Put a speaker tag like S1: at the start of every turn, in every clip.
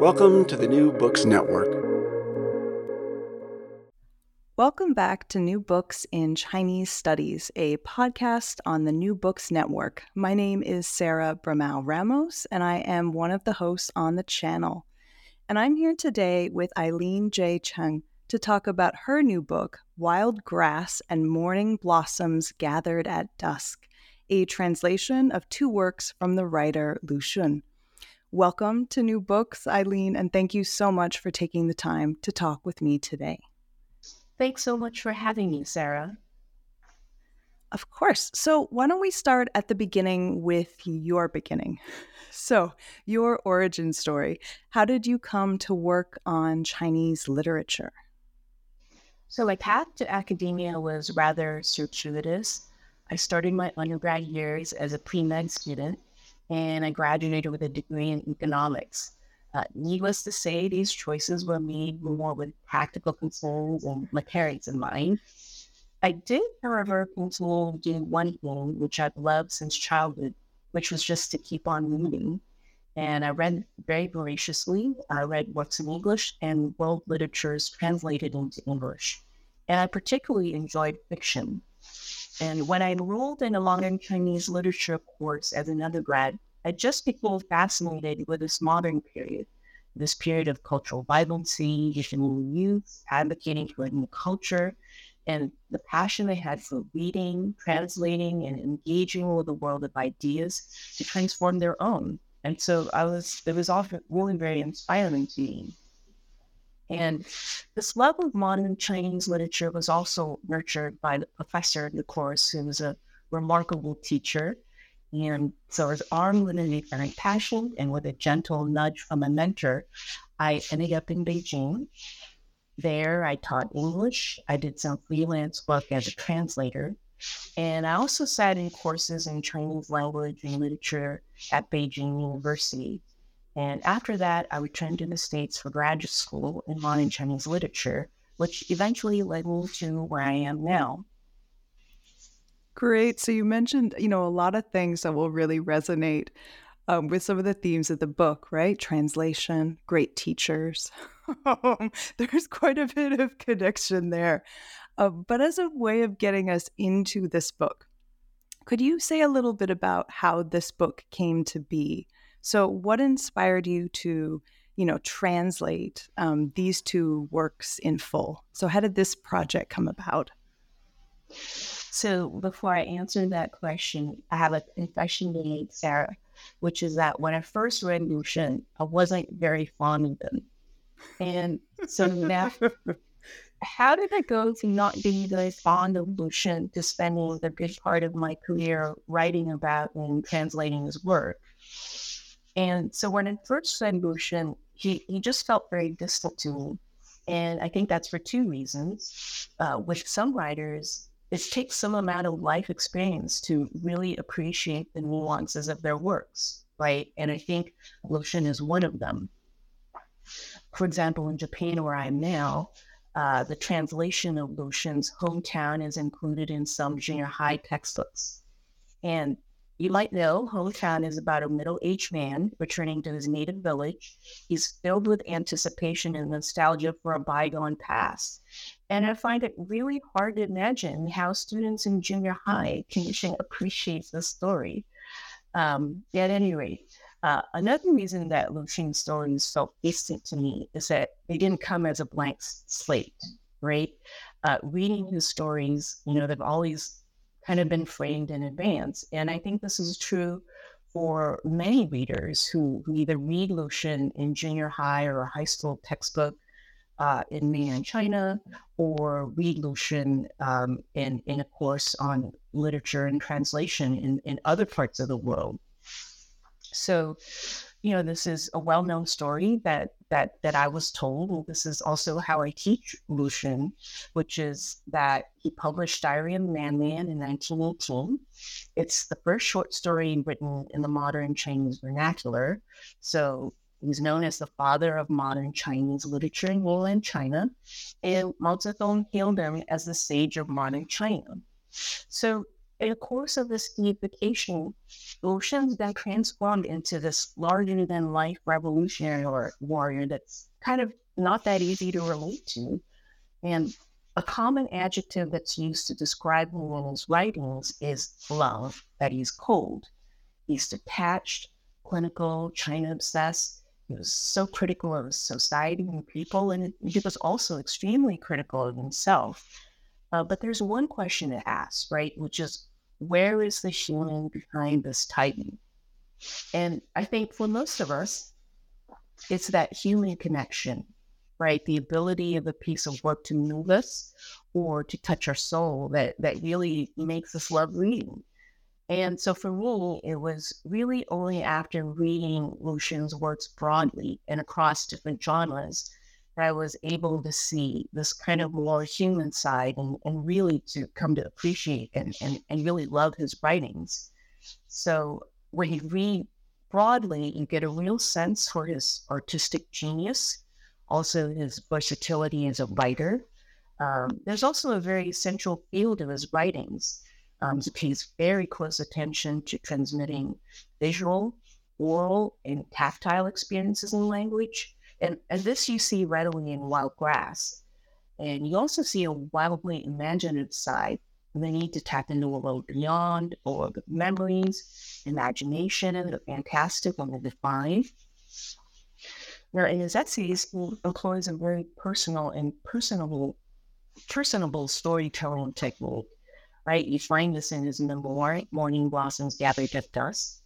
S1: Welcome to the New Books Network.
S2: Welcome back to New Books in Chinese Studies, a podcast on the New Books Network. My name is Sarah Bramao Ramos, and I am one of the hosts on the channel. And I'm here today with Eileen J. Cheng to talk about her new book, Wild Grass and Morning Blossoms Gathered at Dusk, a translation of two works from the writer Lu Xun. Welcome to New Books, Eileen, and thank you so much for taking the time to talk with me today.
S3: Thanks so much for having me, Sarah.
S2: Of course. So, why don't we start at the beginning with your beginning? So, your origin story. How did you come to work on Chinese literature?
S3: So, my path to academia was rather circuitous. I started my undergrad years as a pre med student and I graduated with a degree in economics. Uh, needless to say, these choices were made more with practical concerns and my parents in mind. I did, however, continue doing one thing which I've loved since childhood, which was just to keep on reading. And I read very voraciously. I read works in English and world literatures translated into English. And I particularly enjoyed fiction. And when I enrolled in a modern Chinese literature course as an undergrad, I just became fascinated with this modern period, this period of cultural vibrancy, visionary youth, advocating for a new culture, and the passion they had for reading, translating, and engaging with the world of ideas to transform their own. And so I was, it was often really very inspiring to me. And this love of modern Chinese literature was also nurtured by the professor in the course, who was a remarkable teacher. And so, as armed with an inherent passion and with a gentle nudge from a mentor, I ended up in Beijing. There, I taught English. I did some freelance work as a translator. And I also sat in courses in Chinese language and literature at Beijing University. And after that, I returned to the States for graduate school in modern Chinese literature, which eventually led me to where I am now.
S2: Great. So you mentioned, you know, a lot of things that will really resonate um, with some of the themes of the book, right? Translation, great teachers. Um, there's quite a bit of connection there. Uh, but as a way of getting us into this book, could you say a little bit about how this book came to be? So, what inspired you to, you know, translate um, these two works in full? So, how did this project come about?
S3: So, before I answer that question, I have a confession to make, Sarah, which is that when I first read Lu Xun, I wasn't very fond of them. And so now, how did I go from not being very fond of Lu Xun to spending the big part of my career writing about and translating his work? And so when I first read Lu Xun, he, he just felt very distant to me. And I think that's for two reasons. Uh, with some writers, it takes some amount of life experience to really appreciate the nuances of their works, right? And I think Xun is one of them. For example, in Japan, where I am now, uh, the translation of Lu Xun's hometown is included in some junior high textbooks. And you might know Hometown is about a middle aged man returning to his native village. He's filled with anticipation and nostalgia for a bygone past. And I find it really hard to imagine how students in junior high can appreciate the story. Um, at any rate, uh, another reason that Lu Xun's stories felt distant to me is that they didn't come as a blank slate. right? Uh, reading his stories, you know, they've always kind of been framed in advance. And I think this is true for many readers who, who either read Lu Xun in junior high or a high school textbook uh, in mainland China or read Lu Xun um, in, in a course on literature and translation in, in other parts of the world. So, you know, this is a well-known story that that that I was told. And this is also how I teach Lu Xun, which is that he published Diary of Madman in 1918. It's the first short story written in the modern Chinese vernacular. So he's known as the father of modern Chinese literature in mainland China, and Mao Zedong hailed him as the sage of modern China. So in the course of this deification, Lu Xun's then transformed into this larger than life revolutionary or warrior that's kind of not that easy to relate to. And a common adjective that's used to describe his writings is love, that he's cold. He's detached, clinical, China obsessed. Was so critical of society and people, and he was also extremely critical of himself. Uh, but there's one question to ask, right? Which is where is the human behind this titan? And I think for most of us, it's that human connection, right? The ability of a piece of work to move us or to touch our soul that, that really makes us love reading. And so for me, it was really only after reading Lu Xun's works broadly and across different genres that I was able to see this kind of more human side and, and really to come to appreciate and, and, and really love his writings. So when you read broadly, you get a real sense for his artistic genius, also his versatility as a writer. Um, there's also a very central field of his writings. Um, pays very close attention to transmitting visual, oral, and tactile experiences in language. And, and this you see readily in wild grass. And you also see a wildly imaginative side. The need to tap into a world beyond, or the memories, imagination, and the fantastic and the divine. Now, in his essays, he employs a very personal and personable, personable storytelling technique. Right, you find this in his memoir, "Morning Blossoms Gathered at Dusk."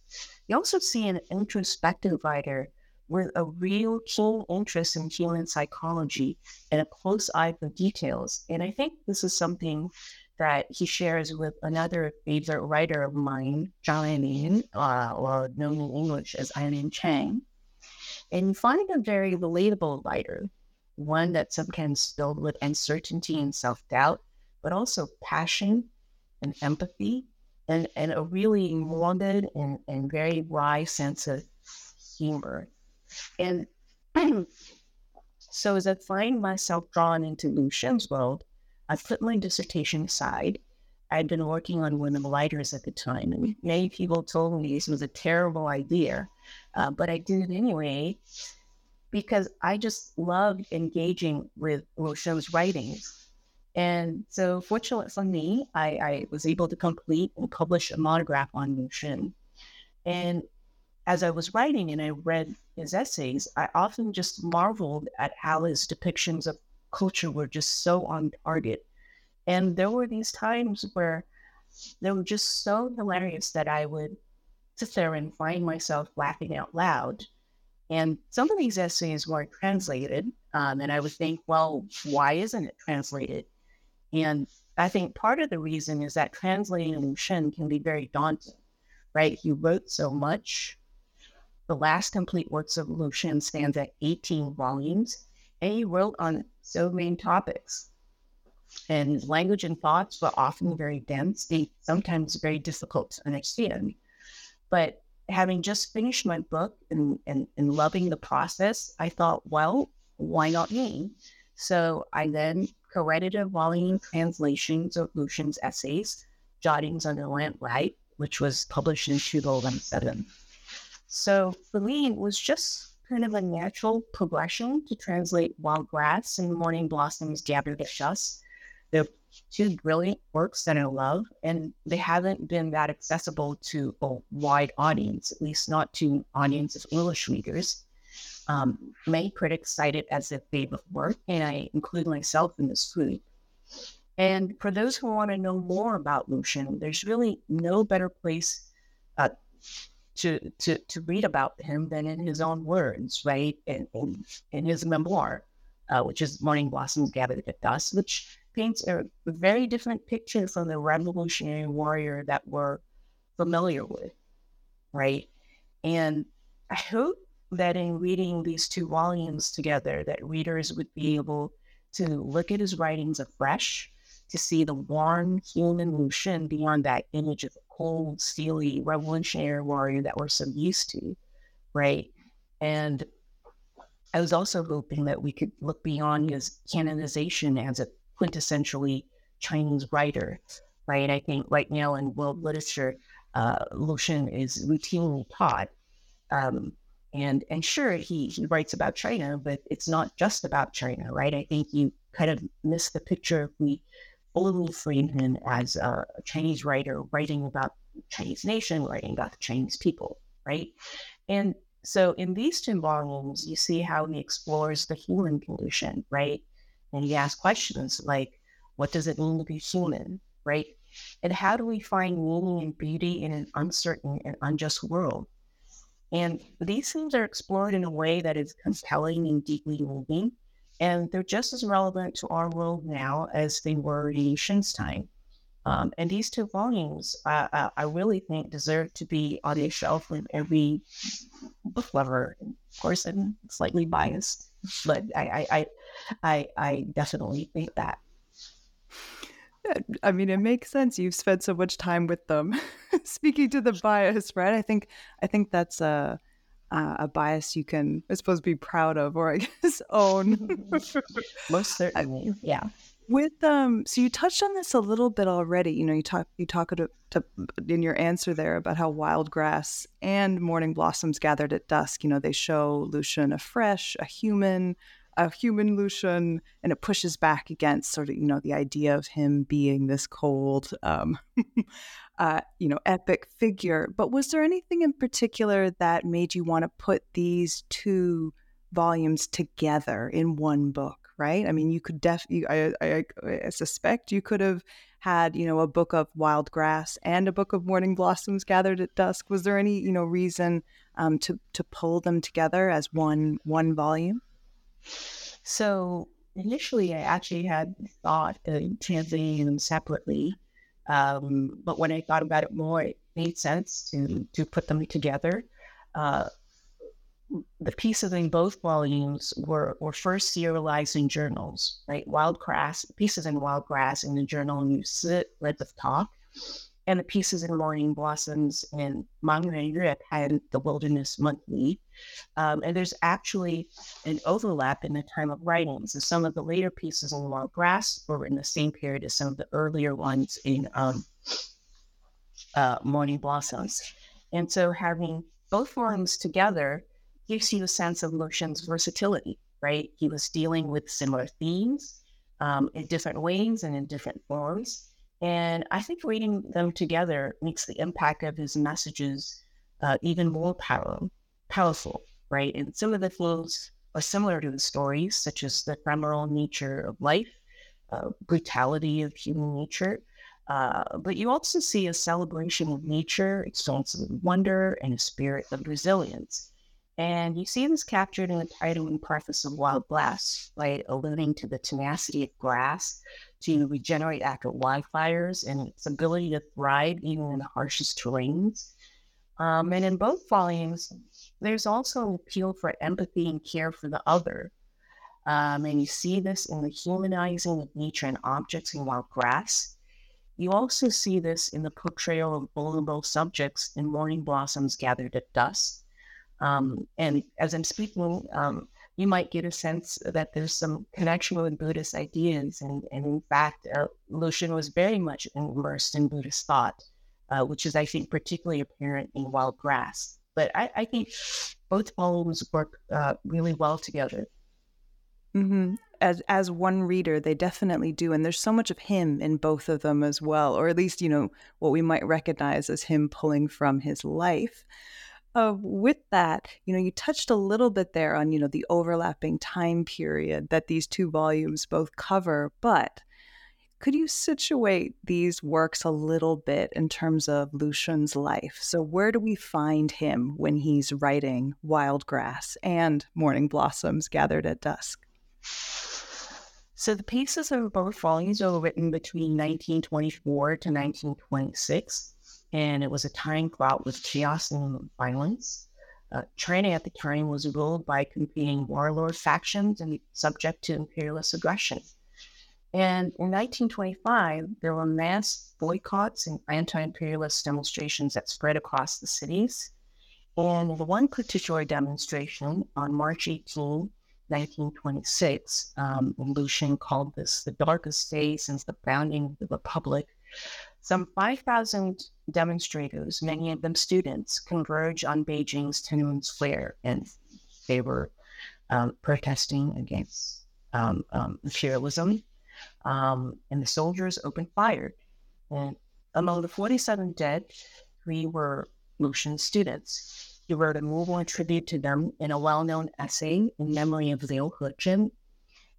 S3: You also see an introspective writer with a real keen interest in human psychology and a close eye for details. And I think this is something that he shares with another favorite writer of mine, Zhang Ailing, uh, or known in English as Eileen Chang. And you find a very relatable writer, one that's sometimes filled with uncertainty and self doubt, but also passion and empathy, and, and a really morbid and, and very wry sense of humor. And so as I find myself drawn into Lu Xun's world, I put my dissertation aside. I'd been working on women writers at the time, and many people told me this was a terrible idea, uh, but I did it anyway because I just loved engaging with Lu Xun's writings. And so, fortunately for me, I, I was able to complete and publish a monograph on Lu Xun. And as I was writing and I read his essays, I often just marveled at how his depictions of culture were just so on target. And there were these times where they were just so hilarious that I would sit there and find myself laughing out loud. And some of these essays weren't translated. Um, and I would think, well, why isn't it translated? And I think part of the reason is that translating Lu Xun can be very daunting, right? He wrote so much the last complete works of Lu Xun stands at 18 volumes, and he wrote on so many topics. And language and thoughts were often very dense, sometimes very difficult to understand. But having just finished my book and, and, and loving the process, I thought, well, why not me? So I then co-edited volume translations of Lu Xun's essays, Jottings the Lamplight, which was published in 2007. So for me, it was just kind of a natural progression to translate Wild Grass and Morning Blossoms Gathered at Dusk. They're two brilliant works that I love, and they haven't been that accessible to a wide audience, at least not to audiences of English readers. Um, many critics cite it as their favorite work, and I include myself in this group. And for those who want to know more about Lu Xun, there's really no better place uh, to, to to read about him than in his own words, right? In, in, in his memoir, uh, which is Morning Blossoms Gathered at Dusk, which paints a very different picture from the revolutionary warrior that we're familiar with, right? And I hope that in reading these two volumes together, that readers would be able to look at his writings afresh, to see the warm human Lu Xun beyond that image of a cold, steely, revolutionary warrior that we're so used to, right? And I was also hoping that we could look beyond his canonization as a quintessentially Chinese writer, right? I think right now in world literature, uh, Lu Xun is routinely taught. Um, and and sure, he he writes about China, but it's not just about China, right? I think you kind of miss the picture if we only frame him as a Chinese writer writing about Chinese nation, writing about the Chinese people, right? And so in these two volumes, you see how he explores the human condition, right? And he asks questions like, what does it mean to be human, right? And how do we find meaning and beauty in an uncertain and unjust world? And these themes are explored in a way that is compelling and deeply moving. And they're just as relevant to our world now as they were in ancient time. Um, and these two volumes, uh, I really think, deserve to be on the shelf with every book lover. Of course, I'm slightly biased, but I, I, I, I definitely think that.
S2: I mean, it makes sense. You've spent so much time with them. Speaking to the bias, right? I think I think that's a a bias you can, I suppose, be proud of, or I guess own.
S3: Most certainly, I, yeah.
S2: With um, so you touched on this a little bit already. You know, you talk you talk to, to, in your answer there about how wild grass and morning blossoms gathered at dusk. You know, they show Lu Xun afresh, a human, a human Lu Xun, and it pushes back against sort of you know the idea of him being this cold, um, uh, you know, epic figure. But was there anything in particular that made you want to put these two volumes together in one book? right? I mean, you could def. I, I, I suspect you could have had, you know, a book of wild grass and a book of morning blossoms gathered at dusk. Was there any, you know, reason um, to to pull them together as one one volume?
S3: So initially, I actually had thought of them separately, um, but when I thought about it more, it made sense to to put them together. Uh, the pieces in both volumes were, were first serialized in journals, right? Wild grass, pieces in wild grass in the journal New Red of Talk, and the pieces in Morning Blossoms and Mangyuan the Wilderness Monthly. Um, and there's actually an overlap in the time of writing. So some of the later pieces in Wild Grass were in the same period as some of the earlier ones in um, uh, Morning Blossoms. And so having both volumes together gives you a sense of Lu Xun's versatility, right? He was dealing with similar themes um, in different ways and in different forms. And I think reading them together makes the impact of his messages uh, even more power, powerful, right? And some of the themes are similar to the stories, such as the ephemeral nature of life, uh, brutality of human nature. Uh, but you also see a celebration of nature, a sense of wonder, and a spirit of resilience. And you see this captured in the title and preface of Wild Grass, right, alluding to the tenacity of grass to regenerate after wildfires and its ability to thrive even in the harshest terrains. Um, and in both volumes, there's also an appeal for empathy and care for the other. Um, and you see this in the humanizing of nature and objects in Wild Grass. You also see this in the portrayal of vulnerable subjects in Morning Blossoms Gathered at Dusk um, and as I'm speaking, um, you might get a sense that there's some connection with Buddhist ideas. And, and in fact, uh, Lu Xun was very much immersed in Buddhist thought, uh, which is, I think, particularly apparent in Wild Grass. But I, I think both poems work uh, really well together.
S2: Mm-hmm. As as one reader, they definitely do, and there's so much of him in both of them as well, or at least you know what we might recognize as him pulling from his life. Uh, with that, you know, you touched a little bit there on, you know, the overlapping time period that these two volumes both cover, but could you situate these works a little bit in terms of Lu Xun's life? So, where do we find him when he's writing Wild Grass and Morning Blossoms Gathered at Dusk?
S3: So, the pieces of both volumes were written between 1924 to 1926 and it was a time fraught with chaos and violence. Uh, China at the time was ruled by competing warlord factions and subject to imperialist aggression. And in 1925, there were mass boycotts and anti imperialist demonstrations that spread across the cities. And the one particular demonstration on March 18, 1926, um, Lu Xun called this the darkest day since the founding of the Republic. Some 5,000 demonstrators, many of them students, converge on Beijing's Tiananmen Square, and they were um, protesting against um, um, imperialism. Um, and the soldiers opened fire. And among the 47 dead, three were Lu Xun students. He wrote a movable tribute to them in a well-known essay in memory of Liu Hezhen.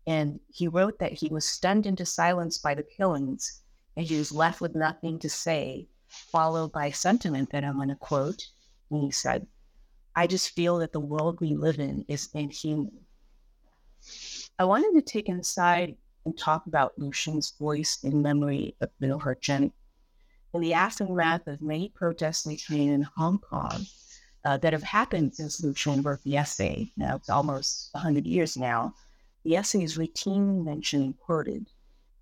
S3: And he wrote that he was stunned into silence by the killings and he was left with nothing to say, followed by sentiment that I'm going to quote. And he said, I just feel that the world we live in is inhuman. I wanted to take inside and talk about Lu Xun's voice in memory of Liu Hezhen. In the aftermath of many protests in China and Hong Kong uh, that have happened since Lu Xun wrote the essay, now it's almost 100 years now, the essay is routinely mentioned and quoted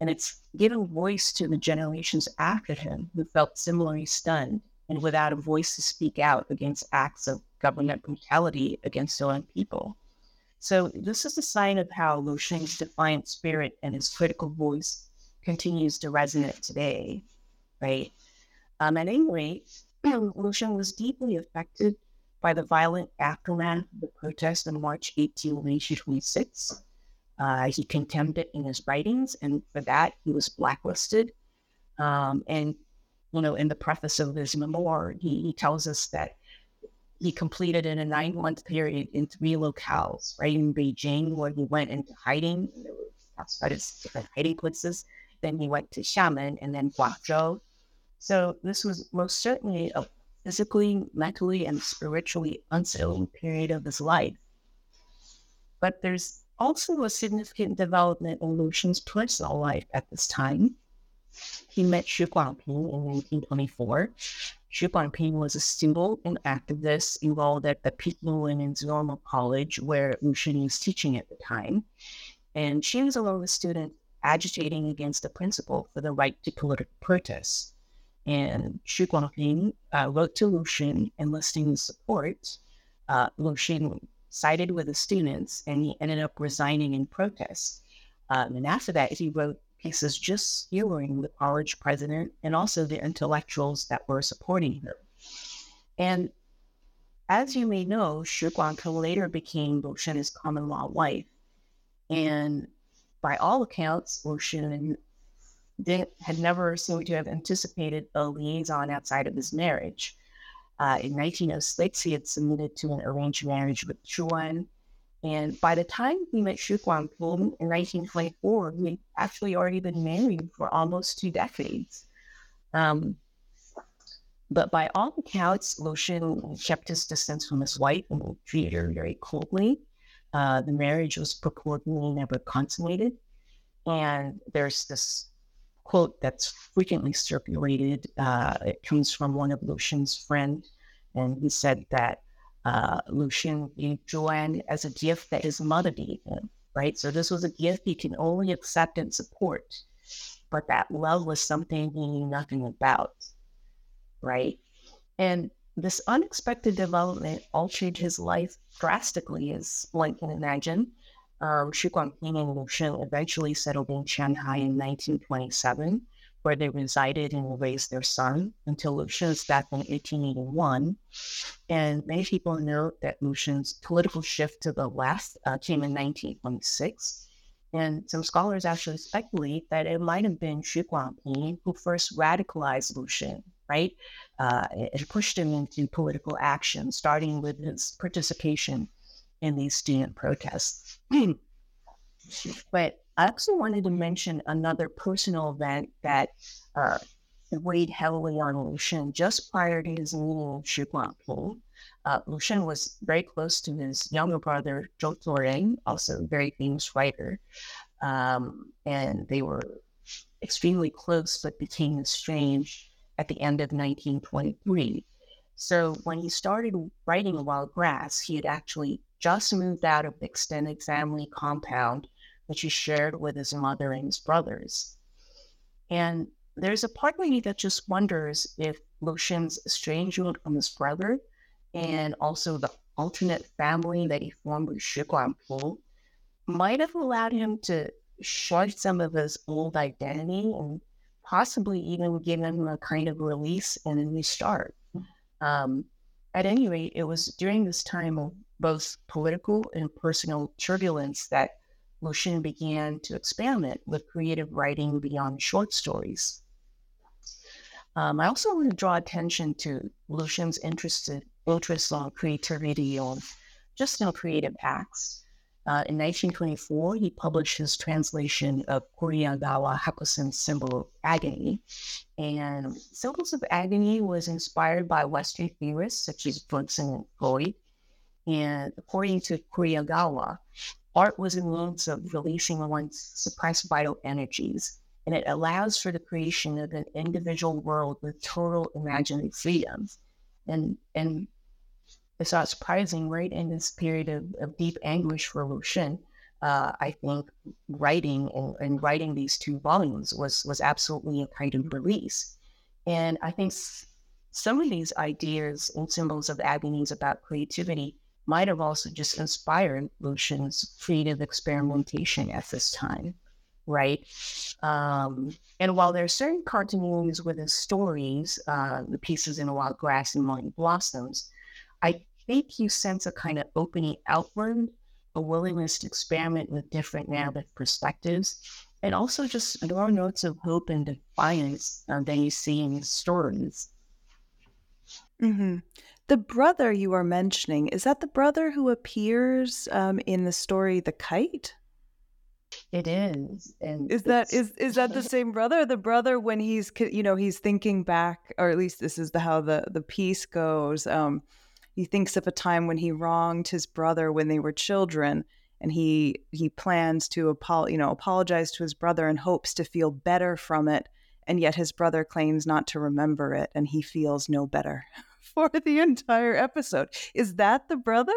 S3: and it's given voice to the generations after him who felt similarly stunned and without a voice to speak out against acts of government brutality against their own people. So this is a sign of how Lu Xun's defiant spirit and his critical voice continues to resonate today, right? Um, at any rate, Lu Xun was deeply affected by the violent aftermath of the protest on March 18, 1926 uh, he condemned it in his writings, and for that he was blacklisted. Um, and you know, in the preface of his memoir, he, he tells us that he completed in a nine-month period in three locales, right in Beijing, where he went into hiding. outside his different hiding places. Then he went to Xiamen and then Guangzhou. So this was most certainly a physically, mentally, and spiritually unsettling period of his life. But there's also a significant development in Lu Xun's personal life at this time. He met Xu Guangping in 1924. Xu Guangping was a student and activist involved at the Peking Women's Normal College, where Lu Xun was teaching at the time. And she was along with students agitating against the principal for the right to political protest. And Xu Guangping uh, wrote to Lu Xun enlisting his support. Uh, Lu Xun sided with the students and he ended up resigning in protest. Um, and after that, he wrote pieces just skewering the college president and also the intellectuals that were supporting him. And as you may know, Xu Guangping later became Xun's common law wife. And by all accounts, Xun had never seemed to have anticipated a liaison outside of his marriage. Uh, in 1906, he had submitted to an arranged marriage with Zhu An. And by the time he met Xu Guangping in 1924, he had actually already been married for almost two decades. Um, but by all accounts, Lu Xun kept his distance from his wife and treated her very coldly. Uh, the marriage was purportedly never consummated. And there's this quote that's frequently circulated. Uh, it comes from one of Lu Xun's friends, and he said that uh, Lu Xun viewed Zhu An as a gift that his mother gave him, right? So this was a gift he can only accept and support, but that love was something he knew nothing about, right? And this unexpected development altered his life drastically, as one can imagine um, Xu Guangping and Lu Xun eventually settled in Shanghai in 1927, where they resided and raised their son until Lu Xun's death in 1881. And many people note that Lu Xun's political shift to the left uh, came in 1926. And some scholars actually speculate that it might have been Xu Guangping who first radicalized Lu Xun right? Uh, it pushed him into political action, starting with his participation in these student protests. but I also wanted to mention another personal event that uh, weighed heavily on Lu Xun just prior to his meeting with Xu Guangping. Uh, Lu Xun was very close to his younger brother, Zhou Zuoren, also a very famous writer. Um, and they were extremely close, but became estranged at the end of 1923. So when he started writing Wild Grass, he had actually just moved out of the extended family compound, that he shared with his mother and his brothers. And there's a part of me that just wonders if Lu Xun's estrangement from his brother and also the alternate family that he formed with Xu Guangping might have allowed him to shed some of his old identity and possibly even given him a kind of release and a new start. Um, at any rate, it was during this time of both political and personal turbulence that Lu Xun began to experiment with creative writing beyond short stories. Um, I also want to draw attention to Lu Xun's interest, in interest on creativity or just in creative acts. Uh, in 1924, he published his translation of Kuriyagawa Hakuson's Symbol of Agony. And Symbols of Agony was inspired by Western theorists such as Bergson and Freud. And according to Kuriyagawa, art was a means of releasing one's suppressed vital energies, and it allows for the creation of an individual world with total imaginative freedom. And, and it's not surprising, right? In this period of, of deep anguish for Lu Xun, uh, I think writing and, and, writing these two volumes was was absolutely a kind of release. And I think some of these ideas and symbols of agonies about creativity might have also just inspired Lu Xun's creative experimentation at this time, right? Um, and while there are certain continuities with his stories, uh, the pieces in wild grass and morning blossoms, I think you sense a kind of opening outward, a willingness to experiment with different narrative perspectives, and also just more notes of hope and defiance uh, than you see in his stories.
S2: Mm-hmm. The brother you are mentioning, is that the brother who appears um, in the story The Kite?
S3: It is. And
S2: is that is is that the same brother? The brother when he's you know he's thinking back, or at least this is the how the the piece goes. Um, he thinks of a time when he wronged his brother when they were children and he he plans to apo- you know apologize to his brother and hopes to feel better from it and yet his brother claims not to remember it and he feels no better for the entire episode is that the brother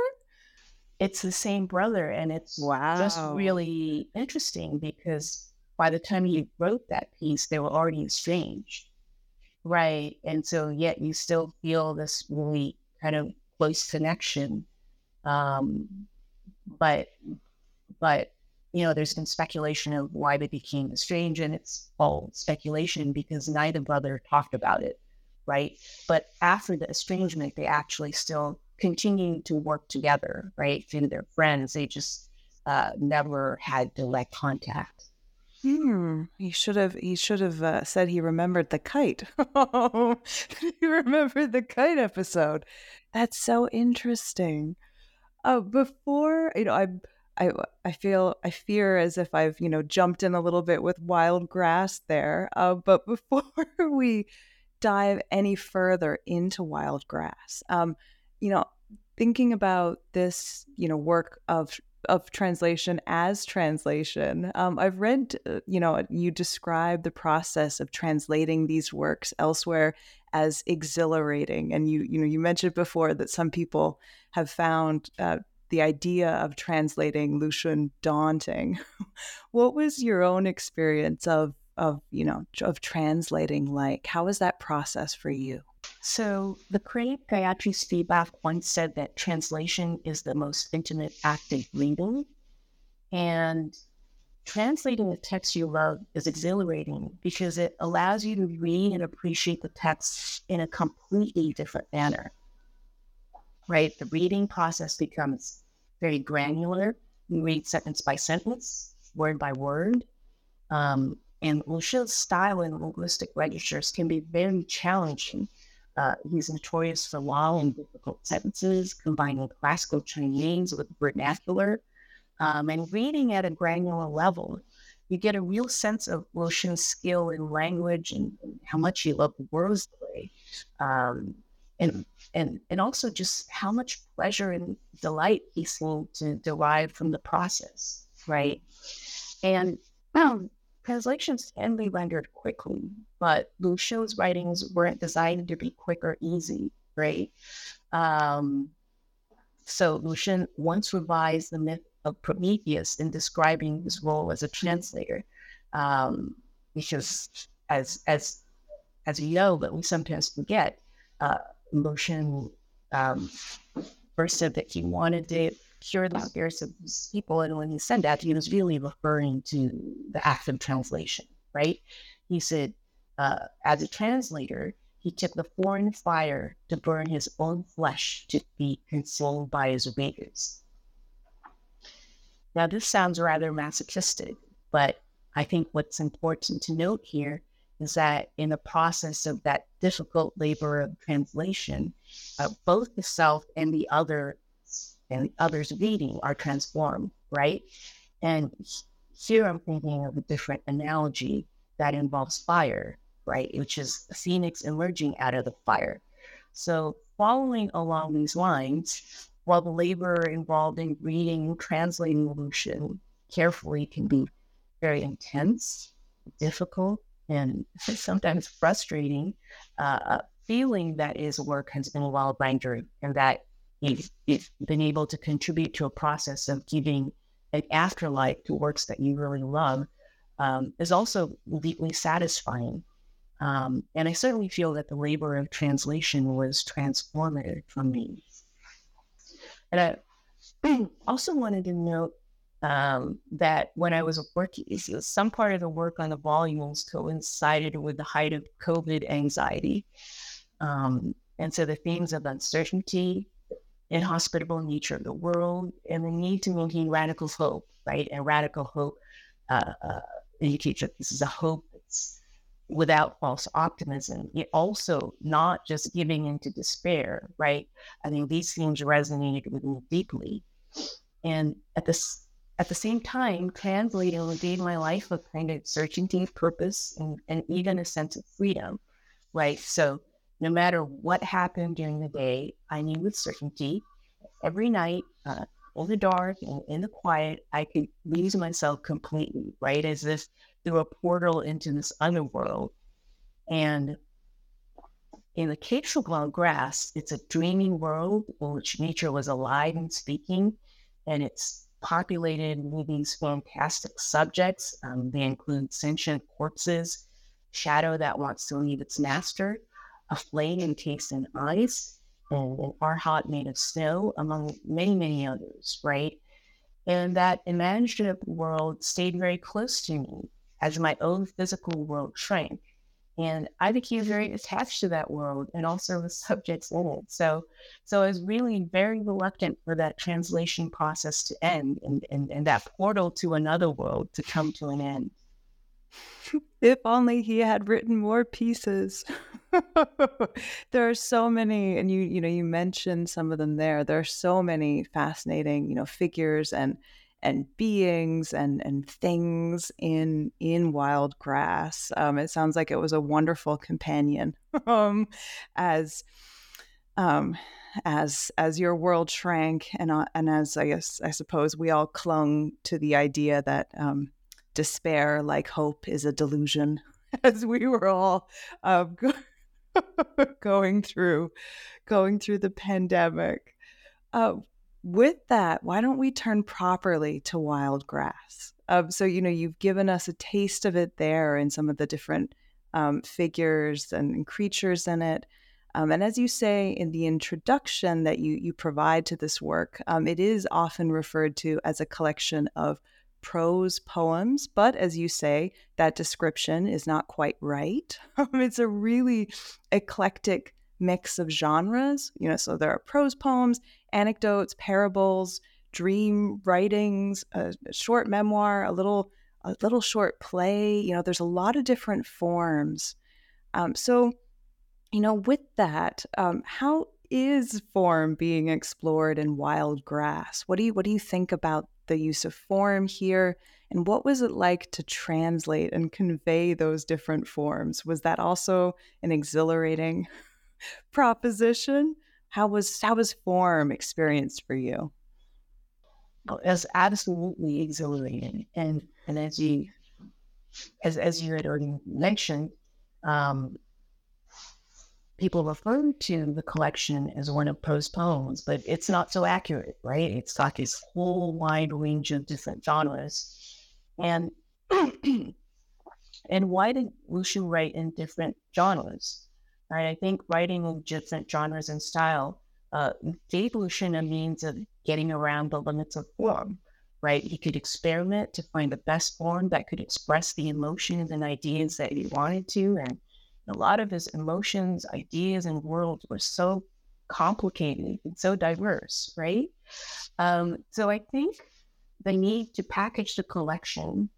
S3: it's the same brother and it's wow. just really interesting because by the time he wrote that piece they were already estranged right and so yet you still feel this really kind of close connection. Um, but, but, you know, there's been speculation of why they became estranged, and it's all speculation because neither brother talked about it, right? But after the estrangement, they actually still continue to work together, right? Through their friends, they just uh, never had direct contact.
S2: Hmm. He should have. He should have uh, said he remembered the kite. he remembered the kite episode. That's so interesting. Uh, before you know, I, I, I feel I fear as if I've you know jumped in a little bit with wild grass there. Uh, but before we dive any further into wild grass, um, you know, thinking about this, you know, work of of translation as translation. Um, I've read, uh, you know, you describe the process of translating these works elsewhere as exhilarating, and you, you know, you mentioned before that some people have found uh, the idea of translating Lu Xun daunting. what was your own experience of, of, you know, of translating like? How was that process for you?
S3: So, the critic Gayatri Spivak once said that translation is the most intimate act of reading. And translating a text you love is exhilarating because it allows you to read and appreciate the text in a completely different manner. Right? The reading process becomes very granular. You read sentence by sentence, word by word. Um, And Lu Xun's style in linguistic registers can be very challenging. Uh, he's notorious for long and difficult sentences, combining classical Chinese with vernacular. Um, and reading at a granular level, you get a real sense of Lu Xun's skill in language and, and how much he loved words play. Um, and and and also just how much pleasure and delight he seemed to derive from the process, right? And um, translations can be rendered quickly, but Lu Xun's writings weren't designed to be quick or easy, right? Um, so Lu Xun once revised the myth of Prometheus in describing his role as a translator, um, because as as as you know, but we sometimes forget, uh, Lucian um, first said that he wanted to cure the spirits of people, and when he said that, he was really referring to the act of translation, right? He said, uh, as a translator, he took the foreign fire to burn his own flesh to be consumed by his readers. Now, this sounds rather masochistic, but I think what's important to note here is that in the process of that difficult labor of translation, uh, both the self and the other and the others reading are transformed, right? And here I'm thinking of a different analogy that involves fire, right? Which is phoenix emerging out of the fire. So following along these lines, while the labor involved in reading, translating Lu Xun carefully can be very intense, difficult, and sometimes frustrating, uh, feeling that his work has been well rendered and that he's, he's been able to contribute to a process of giving an afterlife to works that you really love um, is also deeply satisfying. Um, and I certainly feel that the labor of translation was transformative for me. And I also wanted to note um, that when I was working, some part of the work on the volumes coincided with the height of COVID anxiety. Um, and so the themes of uncertainty, inhospitable nature of the world, and the need to maintain radical hope, right? And radical hope uh, uh, indicates that this is a hope that's without false optimism, yet also not just giving into despair, right? I think these themes resonated with me deeply. And at this at the same time, translating gave my life a kind of certainty purpose and, and even a sense of freedom, right? So no matter what happened during the day, I knew with certainty every night, uh, in the dark and in the quiet, I could lose myself completely, right? As if through a portal into this underworld. And in the Cape Quechua grass, it's a dreaming world in which nature was alive and speaking, and it's populated with these fantastic subjects. Um, they include sentient corpses, shadow that wants to leave its master, a flame encased in ice, and an arhat made of snow, among many, many others, right? And that imaginative world stayed very close to me as my own physical world shrank. And I became very attached to that world and also the subjects in it. So, so I was really very reluctant for that translation process to end and, and, and that portal to another world to come to an end.
S2: If only he had written more pieces. there are so many, and you you know you mentioned some of them there. There are so many fascinating you know figures and and beings and and things in in wild grass. Um, it sounds like it was a wonderful companion um, as um, as as your world shrank and uh, and as I guess I suppose we all clung to the idea that um, despair, like hope, is a delusion. As we were all uh, going through going through the pandemic. Uh, with that, why don't we turn properly to wild grass? Um, so, you know, you've given us a taste of it there and some of the different um, figures and creatures in it. Um, and as you say in the introduction that you, you provide to this work, um, it is often referred to as a collection of prose poems. But as you say, that description is not quite right. it's a really eclectic mix of genres. You know, so there are prose poems anecdotes, parables, dream writings, a, short memoir, a little a little short play. You know, there's a lot of different forms. Um, so, you know, with that, um, how is form being explored in Wild Grass? What do you what do you think about the use of form here? And what was it like to translate and convey those different forms? Was that also an exhilarating proposition? How was how was form experienced for you?
S3: It's absolutely exhilarating, and and as you as as you had already mentioned, um, people refer to the collection as one of prose poems, but it's not so accurate, right? It's got this whole wide range of different genres. And and why did Lu Xun write in different genres? Right? I think writing in different genres and style uh, gave Lu Xun a means of getting around the limits of form. Right? He could experiment to find the best form that could express the emotions and ideas that he wanted to, and a lot of his emotions, ideas, and worlds were so complicated and so diverse, right? Um, so I think the need to package the collection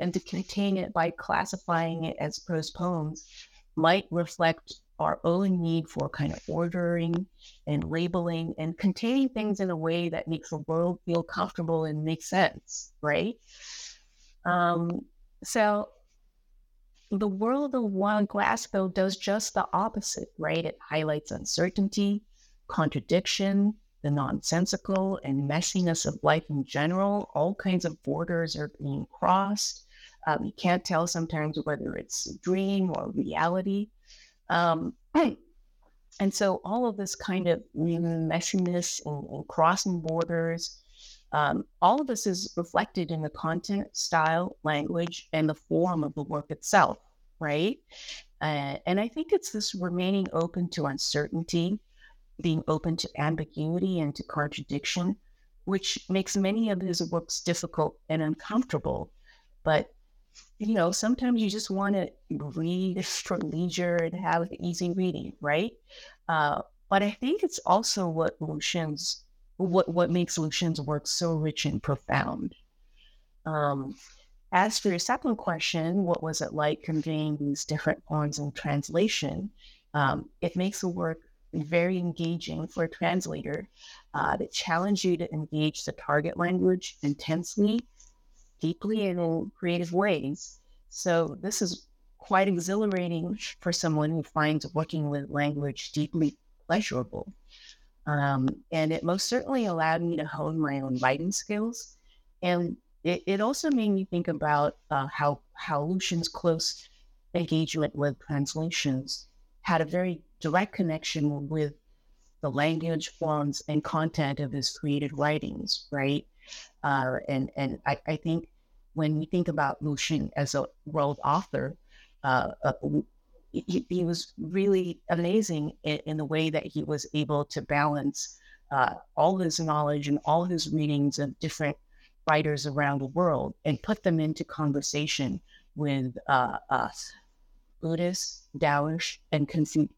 S3: and to contain it by classifying it as prose poems might reflect our own need for kind of ordering and labeling and containing things in a way that makes the world feel comfortable and make sense, right? Um, so the world of one though, does just the opposite, right? It highlights uncertainty, contradiction, the nonsensical, and messiness of life in general. All kinds of borders are being crossed. Um, you can't tell sometimes whether it's a dream or reality. Um, and so, all of this kind of messiness and, and crossing borders um, all of this is reflected in the content, style, language, and the form of the work itself, right? Uh, and I think it's this remaining open to uncertainty, being open to ambiguity and to contradiction, which makes many of his works difficult and uncomfortable. But you know, sometimes you just want to read for leisure and have easy reading, right? Uh, but I think it's also what Lu Xun's what what makes Lu Xun's work so rich and profound. Um, as for your second question, what was it like conveying these different forms in translation? Um, it makes the work very engaging for a translator uh, that challenge you to engage the target language intensely, deeply, and in creative ways. So this is quite exhilarating for someone who finds working with language deeply pleasurable. Um, and it most certainly allowed me to hone my own writing skills. And it, it also made me think about uh, how, how Lu Xun's close engagement with translations had a very direct connection with the language, forms, and content of his created writings, right? Uh, and and I, I, think when we think about Lu Xun as a world author, uh, uh he, he was really amazing in, in, the way that he was able to balance uh, all his knowledge and all his readings of different writers around the world and put them into conversation with uh, us. Buddhist, Taoist, and,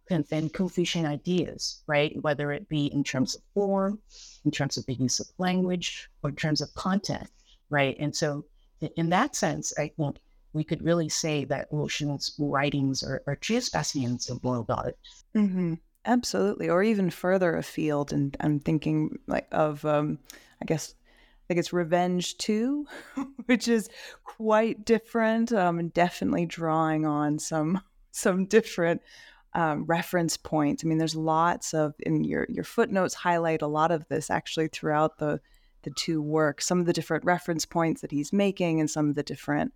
S3: and Confucian ideas, right? Whether it be in terms of form, in terms of the use of language, or in terms of content, right? And so, in that sense, I think we could really say that Lu Xun's writings are, are true specimens of world art.
S2: Mm-hmm. Absolutely, or even further afield. And I'm thinking like of, um, I guess, I think it's Revenge Two, which is quite different um, and definitely drawing on some some different um, reference points. I mean, there's lots of in your your footnotes highlight a lot of this actually throughout the the two works. Some of the different reference points that he's making, and some of the different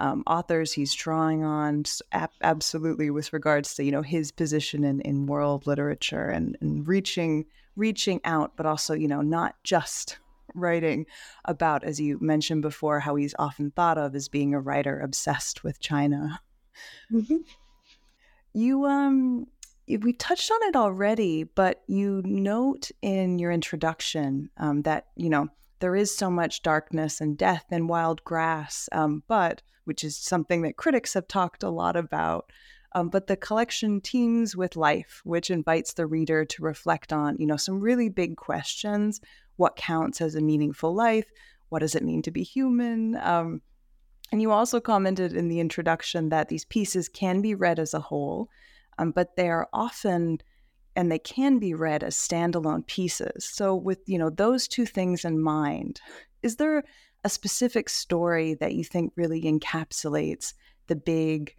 S2: um, authors he's drawing on ab- absolutely with regards to you know his position in, in world literature and, and reaching reaching out but also you know not just writing about as you mentioned before how he's often thought of as being a writer obsessed with china mm-hmm. you um we touched on it already but you note in your introduction um, that you know there is so much darkness and death and wild grass um, but which is something that critics have talked a lot about. Um, but the collection teems with life, which invites the reader to reflect on, you know, some really big questions: what counts as a meaningful life? What does it mean to be human? Um, And you also commented in the introduction that these pieces can be read as a whole, um, but they are often and they can be read as standalone pieces. So with you know those two things in mind, is there a specific story that you think really encapsulates the big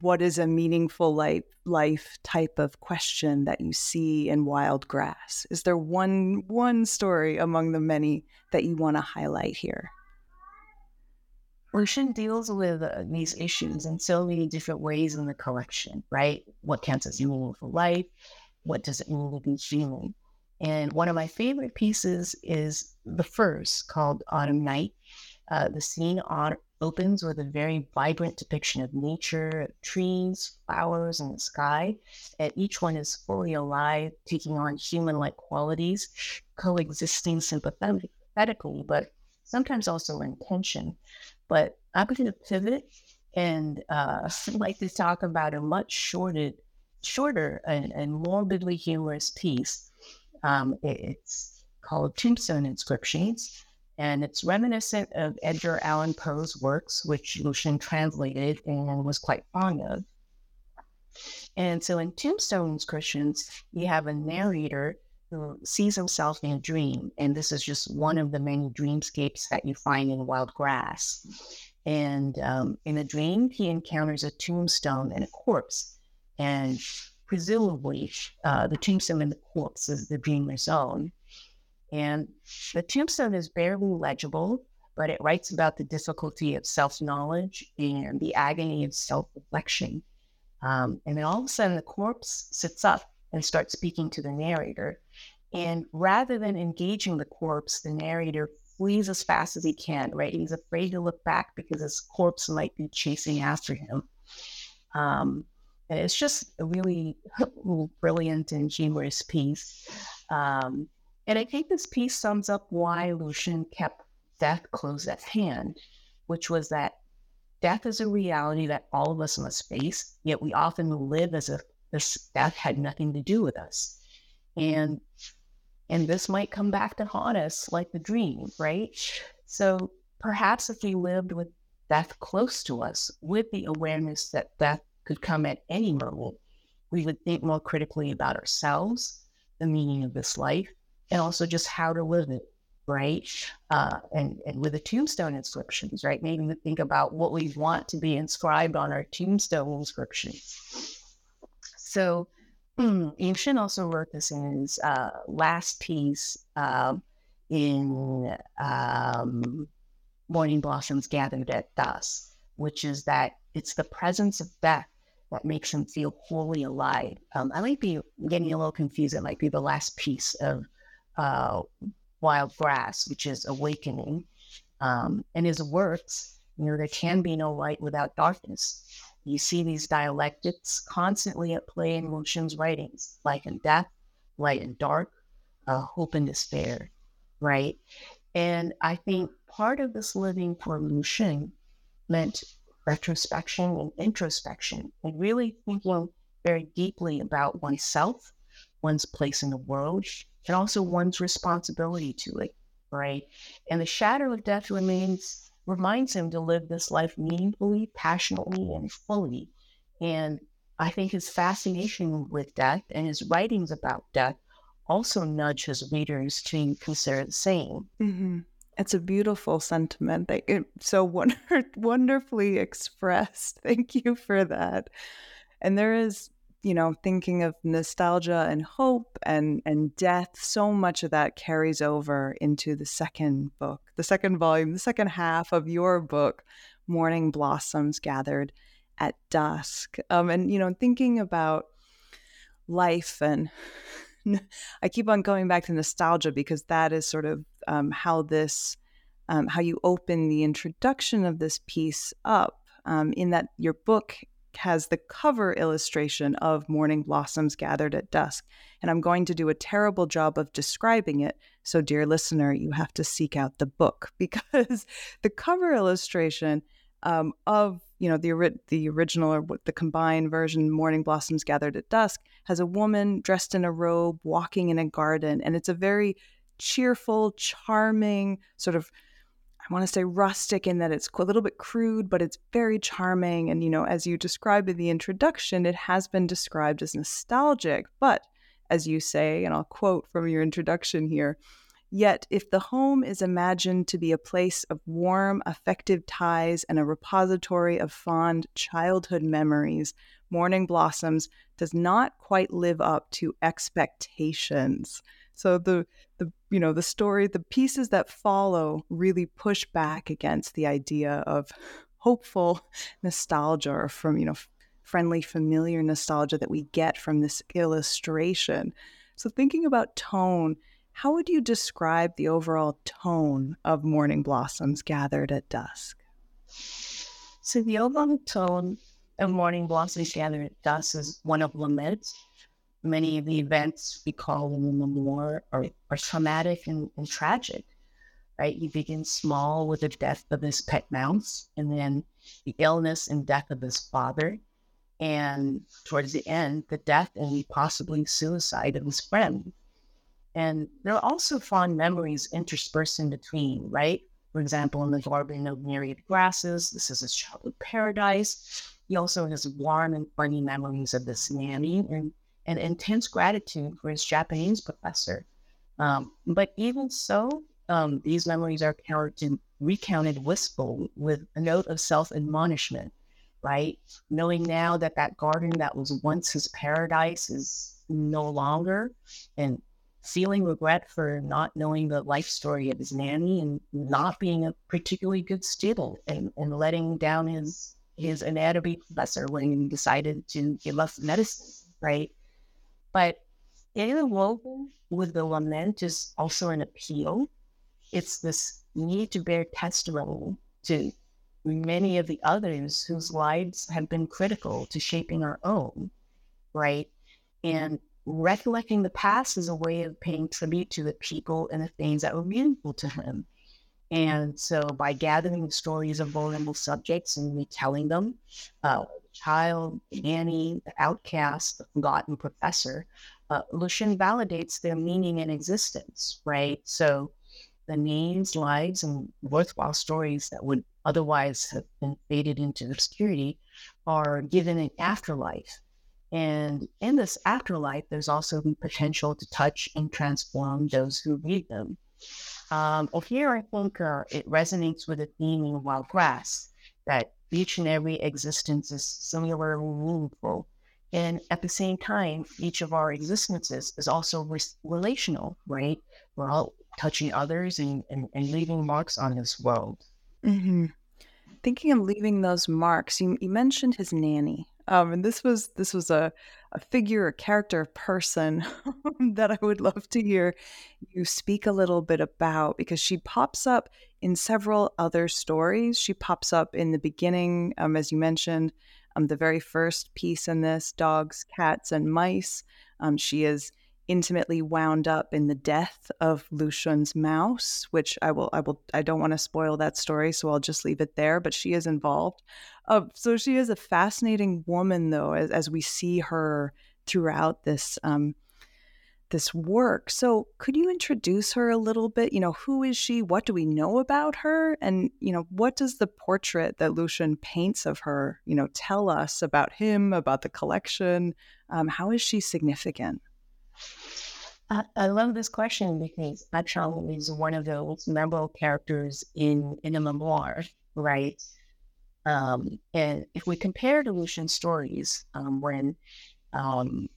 S2: what is a meaningful life, life type of question that you see in wild grass? Is there one one story among the many that you want to highlight here?
S3: Lu deals with uh, these issues in so many different ways in the collection, right? What counts as meaningful life? What does it mean to be human? And one of my favorite pieces is the first called Autumn Night. Uh, the scene on, opens with a very vibrant depiction of nature, trees, flowers, and the sky. And each one is fully alive, taking on human like qualities, coexisting sympathetically, but sometimes also in tension. But I'm going to pivot and uh, like to talk about a much shorted, shorter and, and morbidly humorous piece. Um, it's called Tombstone Inscriptions and it's reminiscent of Edgar Allan Poe's works, which Lu Xun translated and was quite fond of. And so in Tombstone Inscriptions, you have a narrator who sees himself in a dream, and this is just one of the many dreamscapes that you find in Wild Grass. And um, in a dream, he encounters a tombstone and a corpse, and presumably uh, the tombstone and the corpse is the dreamer's own. And the tombstone is barely legible, but it writes about the difficulty of self knowledge and the agony of self reflection. Um, and then all of a sudden, the corpse sits up and starts speaking to the narrator. And rather than engaging the corpse, the narrator flees as fast as he can, right? He's afraid to look back because his corpse might be chasing after him. Um, it's just a really brilliant and humorous piece. Um, and I think this piece sums up why Lu Xun kept death close at hand, which was that death is a reality that all of us must face, yet we often live as if this death had nothing to do with us. And and this might come back to haunt us like the dream, right? So perhaps if we lived with death close to us, with the awareness that death could come at any moment, we would think more critically about ourselves, the meaning of this life, and also just how to live it, right? Uh, and, and with the tombstone inscriptions, right? Maybe we think about what we want to be inscribed on our tombstone inscriptions. So mm, also wrote this in his uh, last piece um, in um, Morning Blossoms Gathered at Dusk, which is that it's the presence of death that makes him feel wholly alive. Um, I might be getting a little confused. It might be the last piece of uh, Wild Grass, which is awakening. Um, and his works, you know, there can be no light without darkness. You see these dialectics constantly at play in Lu Xun's writings, life and death, light and dark, uh, hope and despair, right? And I think part of this living for Lu Xun meant retrospection and introspection and really thinking very deeply about oneself, one's place in the world, and also one's responsibility to it, right? And the shadow of death remains reminds him to live this life meaningfully, passionately, and fully. And I think his fascination with death and his writings about death also nudge his readers to consider the same.
S2: Mm-hmm. It's a beautiful sentiment. It's so wonder- wonderfully expressed. Thank you for that. And there is you know, thinking of nostalgia and hope and and death, so much of that carries over into the second book, the second volume, the second half of your book, Morning Blossoms Gathered at Dusk. Um, and you know, thinking about life and I keep on going back to nostalgia because that is sort of um, how this, um, how you open the introduction of this piece up. Um, in that your book has the cover illustration of morning blossoms gathered at dusk. And I'm going to do a terrible job of describing it. So, dear listener, you have to seek out the book because the cover illustration um, of you know the the original or the combined version morning blossoms gathered at dusk has a woman dressed in a robe walking in a garden and it's a very cheerful charming sort of I want to say rustic in that it's a little bit crude, but it's very charming. And, you know, as you described in the introduction, it has been described as nostalgic. But as you say, and I'll quote from your introduction here, Yet, if the home is imagined to be a place of warm, affective ties and a repository of fond childhood memories, Morning Blossoms does not quite live up to expectations. So the the you know the story, the pieces that follow really push back against the idea of hopeful nostalgia or from you know friendly, familiar nostalgia that we get from this illustration. So thinking about tone, how would you describe the overall tone of Morning Blossoms gathered at dusk?
S3: So the overall tone of Morning Blossoms gathered at dusk is one of lament many of the events we call in the memoir are, are traumatic and, and tragic, right? He begins small with the death of his pet mouse and then the illness and death of his father. And towards the end, the death and possibly suicide of his friend. And there are also fond memories interspersed in between, right? For example, in the Garden of Myriad Grasses, this is his childhood paradise. He also has warm and funny memories of this nanny and and intense gratitude for his Japanese professor. Um, but even so, um, these memories are counted, recounted wistful with a note of self admonishment, right? Knowing now that that garden that was once his paradise is no longer, and feeling regret for not knowing the life story of his nanny and not being a particularly good student and, and letting down his his anatomy professor when he decided to give up medicine, right? But interwoven with the lament is also an appeal. It's this need to bear testimony to many of the others whose lives have been critical to shaping our own, right? And recollecting the past is a way of paying tribute to the people and the things that were meaningful to him. And so by gathering the stories of vulnerable subjects and retelling them, uh, child, nanny, the outcast, the forgotten professor, uh, Lu Xun validates their meaning and existence, right? So the names, lives, and worthwhile stories that would otherwise have been faded into obscurity are given an afterlife. And in this afterlife, there's also the potential to touch and transform those who read them. Um, here I think uh, it resonates with the theme in Wild Grass that each and every existence is similarly meaningful. And at the same time, each of our existences is also re- relational, right? We're all touching others and, and, and leaving marks on this world.
S2: Mm-hmm. Thinking of leaving those marks, you, you mentioned his nanny. Um, and this was this was a, a figure, a character, a person that I would love to hear you speak a little bit about because she pops up in several other stories. She pops up in the beginning, um, as you mentioned, um, the very first piece in this dogs, cats, and mice. Um, she is intimately wound up in the death of Lu Xun's mouse, which I will, I will, I don't want to spoil that story, so I'll just leave it there. But she is involved. Uh, so she is a fascinating woman, though, as, as we see her throughout this um, this work. So, could you introduce her a little bit? You know, who is she? What do we know about her? And, you know, what does the portrait that Lu Xun paints of her, you know, tell us about him, about the collection? Um, how is she significant?
S3: I, love this question because Achang is one of those memorable characters in, in a memoir, right? Um, and if we compare Lu Xun's stories, um, when um,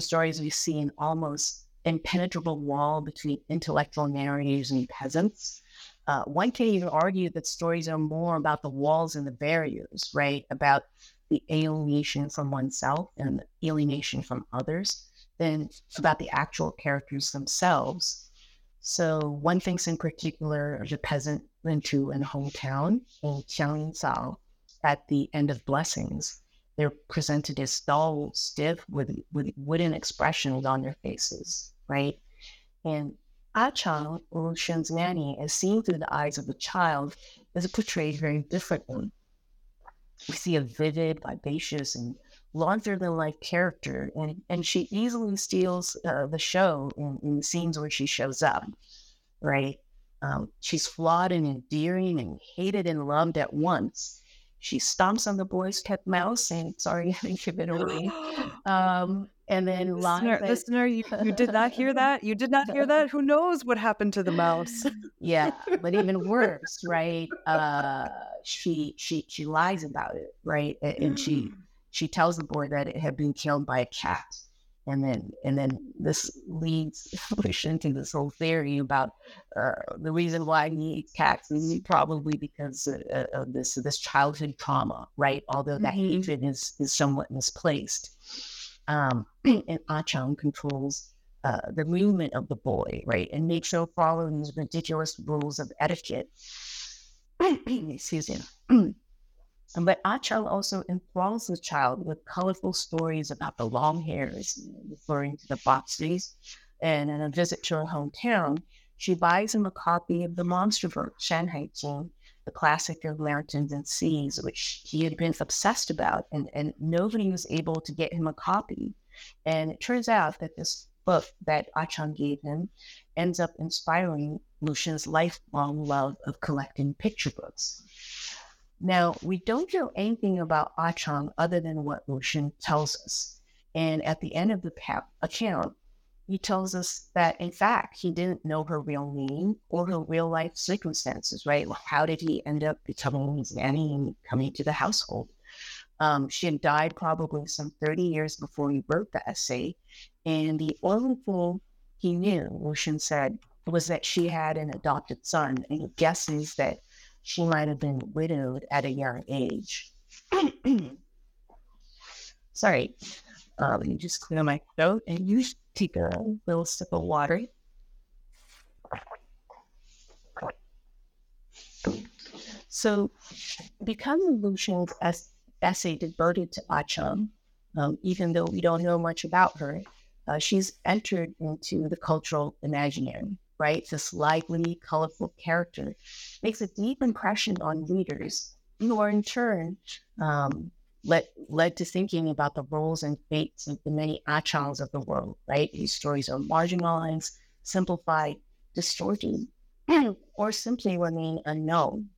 S3: stories we see an almost impenetrable wall between intellectual narrators and peasants. Uh, one can even argue that stories are more about the walls and the barriers, right? About the alienation from oneself and alienation from others than about the actual characters themselves. So one thinks in particular of the peasant Runtu in hometown in Xianglin Sao at the end of Blessings, they're presented as dull, stiff, with, with wooden expressions on their faces, right? And Achang, Lu Xun's nanny, is seen through the eyes of the child, is portrayed very differently. We see a vivid, vivacious, and larger than life character, and, and she easily steals uh, the show in, in the scenes where she shows up, right? Um, she's flawed and endearing and hated and loved at once. She stomps on the boy's pet mouse, saying, Sorry, I it away. Um, and then
S2: listener,
S3: lies
S2: listener you, you did not hear that? You did not hear that? Who knows what happened to the mouse?
S3: yeah, but even worse, right? Uh, she she she lies about it, right? And, and she she tells the boy that it had been killed by a cat and then and then this leads into this whole theory about uh, the reason why he cats is probably because uh, of this this childhood trauma, right? Although that mm-hmm. hatred is is somewhat misplaced. Um, and Achang ah controls uh, the movement of the boy, right, and makes him follow these ridiculous rules of etiquette. Excuse me. But Achang also enthralls the child with colorful stories about the long hairs, referring to the Bopsis. And in a visit to her hometown, she buys him a copy of the monster book, Shanhai Jing, the classic of mountains and seas, which he had been obsessed about, and, and nobody was able to get him a copy. And it turns out that this book that ah Achang gave him ends up inspiring Lu Xun's lifelong love of collecting picture books. Now, we don't know anything about Achang other than what Lu Xun tells us. And at the end of the account, he tells us that, in fact, he didn't know her real name or her real life circumstances, right? How did he end up becoming his nanny and coming to the household? Um, she had died probably some 30 years before he wrote the essay. And the only thing he knew, Lu Xun said, was that she had an adopted son. And he guesses that she might have been widowed at a young age. Sorry, let me just clear my throat and you take a little sip of water. So, because of Lu Xun's es- essay devoted to Achang, um, even though we don't know much about her, uh, she's entered into the cultural imaginary right? This lively, colorful character makes a deep impression on readers, who are in turn um, led, led to thinking about the roles and fates of the many achangs of the world, right? These stories are marginalized, simplified, distorted, or simply remain unknown.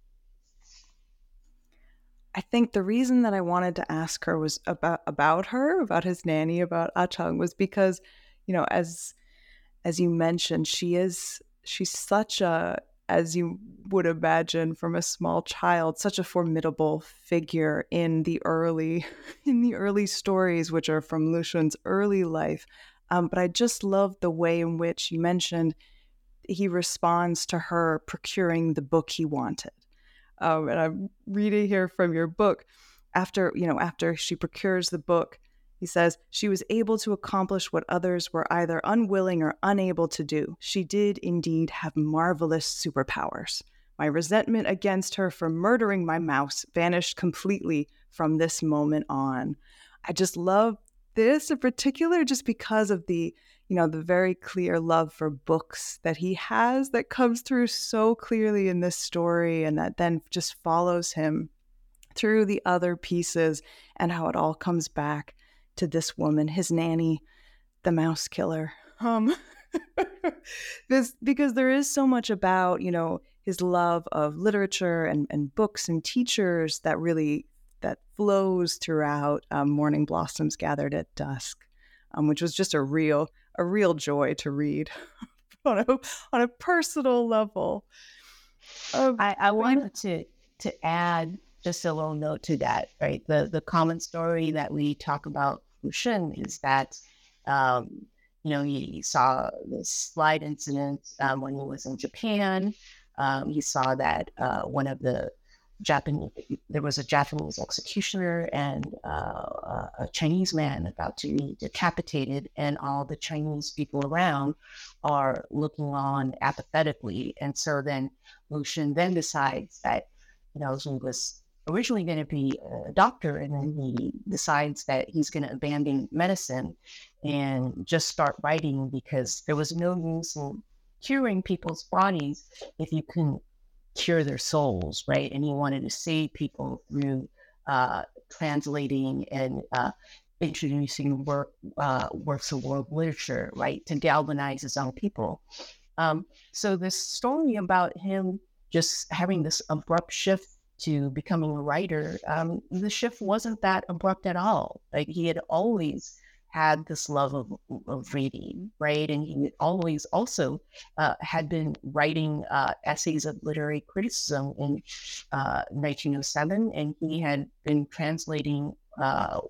S2: I think the reason that I wanted to ask her was about about her, about his nanny, about Achang, was because, you know, as as you mentioned, she is she's such a as you would imagine from a small child such a formidable figure in the early in the early stories which are from Lu Xun's early life. Um, but i just love the way in which you mentioned he responds to her procuring the book he wanted. Um, and i'm reading here from your book. After you know after she procures the book he says, She was able to accomplish what others were either unwilling or unable to do. She did indeed have marvelous superpowers. My resentment against her for murdering my mouse vanished completely from this moment on. I just love this in particular just because of the you know the very clear love for books that he has that comes through so clearly in this story and that then just follows him through the other pieces and how it all comes back to this woman, his nanny, the mouse killer. Um, this because there is so much about you know his love of literature and, and books and teachers that really that flows throughout um, Morning Blossoms Gathered at Dusk, um, which was just a real a real joy to read on a on a personal level.
S3: Um, I, I wanted to to add just a little note to that, right? The the common story that we talk about Lu Xun is that, um, you know, he saw this slide incident um, when he was in Japan. Um, he saw that uh, one of the Japanese, there was a Japanese executioner and uh, a Chinese man about to be decapitated, and all the Chinese people around are looking on apathetically. And so then Lu Xun then decides that, you know, he was originally going to be a doctor, and then he decides that he's going to abandon medicine and just start writing because there was no use in curing people's bodies if you couldn't cure their souls, right? And he wanted to save people through uh, translating and uh, introducing work, uh, works of world literature, right, to galvanize his own people. Um, so this story about him just having this abrupt shift to becoming a writer, um, the shift wasn't that abrupt at all. Like he had always had this love of, of reading, right? And he always also uh, had been writing uh, essays of literary criticism in uh, 1907, and he had been translating uh,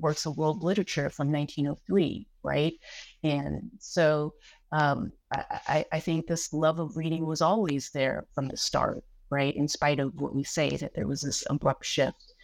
S3: works of world literature from 1903, right? And so um, I, I think this love of reading was always there from the start, right? In spite of what we say that there was this abrupt shift.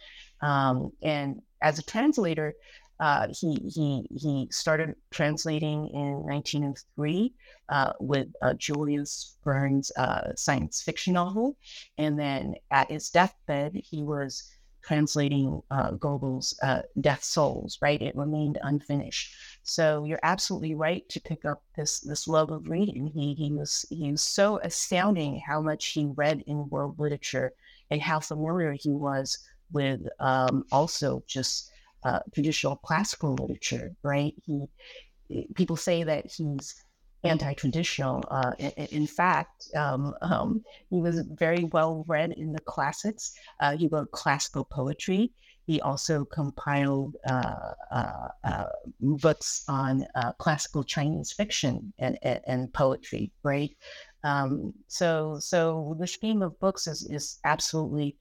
S3: Um, and as a translator, uh, he he he started translating in 1903 uh, with uh, Jules Verne' uh, science fiction novel, and then at his deathbed, he was translating uh, Gogol's uh, Death Souls. Right, it remained unfinished. So you're absolutely right to pick up this this love of reading. He he was he was so astounding how much he read in world literature and how familiar he was with um, also just uh, traditional classical literature, right? He, people say that he's anti-traditional. Uh, in, in, fact, um, um, he was very well read in the classics. Uh, he wrote classical poetry. He also compiled uh, uh, uh books on uh, classical Chinese fiction and, and, and poetry, right? Um, so, so the scheme of books is, is absolutely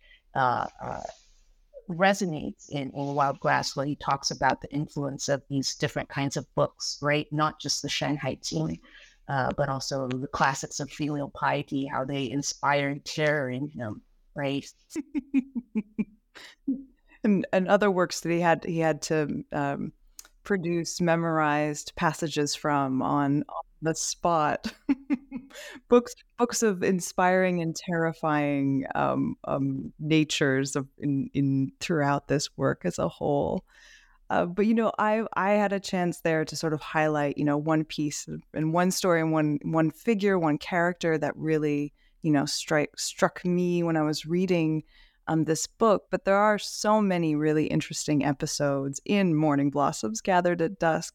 S3: resonates in, in Wild Grass when he talks about the influence of these different kinds of books, right? Not just the Shanghai Tea, uh, but also the classics of filial piety, how they inspired terror in him, right?
S2: and, and other works that he had he had to um, produce memorized passages from on, on the spot. books books of inspiring and terrifying um, um, natures of in, in throughout this work as a whole. Uh, but you know, I I had a chance there to sort of highlight you know one piece and one story and one one figure, one character that really you know strike struck me when I was reading um, this book. But there are so many really interesting episodes in Morning Blossoms Gathered at Dusk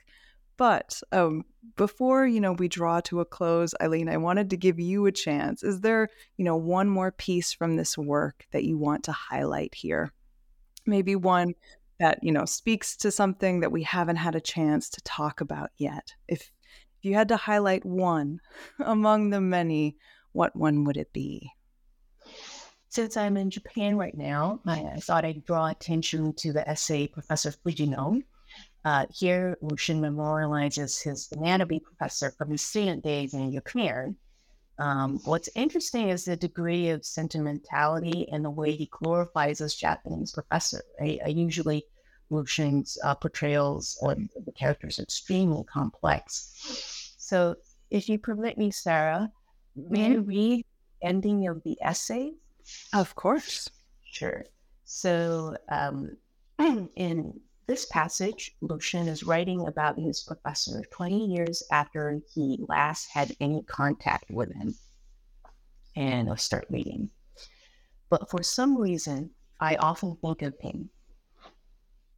S2: but um, before you know we draw to a close, Eileen, I wanted to give you a chance. Is there you know one more piece from this work that you want to highlight here? Maybe one that you know speaks to something that we haven't had a chance to talk about yet. If if you had to highlight one among the many, what one would it be?
S3: Since I'm in Japan right now, I, thought I'd draw attention to the essay Professor Fujino uh, here, Lu Xun memorializes his anatomy professor from his student days in Japan. Um, what's interesting is the degree of sentimentality and the way he glorifies his Japanese professor. Right? I usually Lu Xun's uh, portrayals of the characters are extremely complex. So, if you permit me, Sarah, may I mm-hmm. read ending of the essay?
S2: Of course.
S3: Sure. So, um, in this passage, Lu Xun is writing about his professor 20 years after he last had any contact with him. And I'll start reading. But for some reason, I often think of him.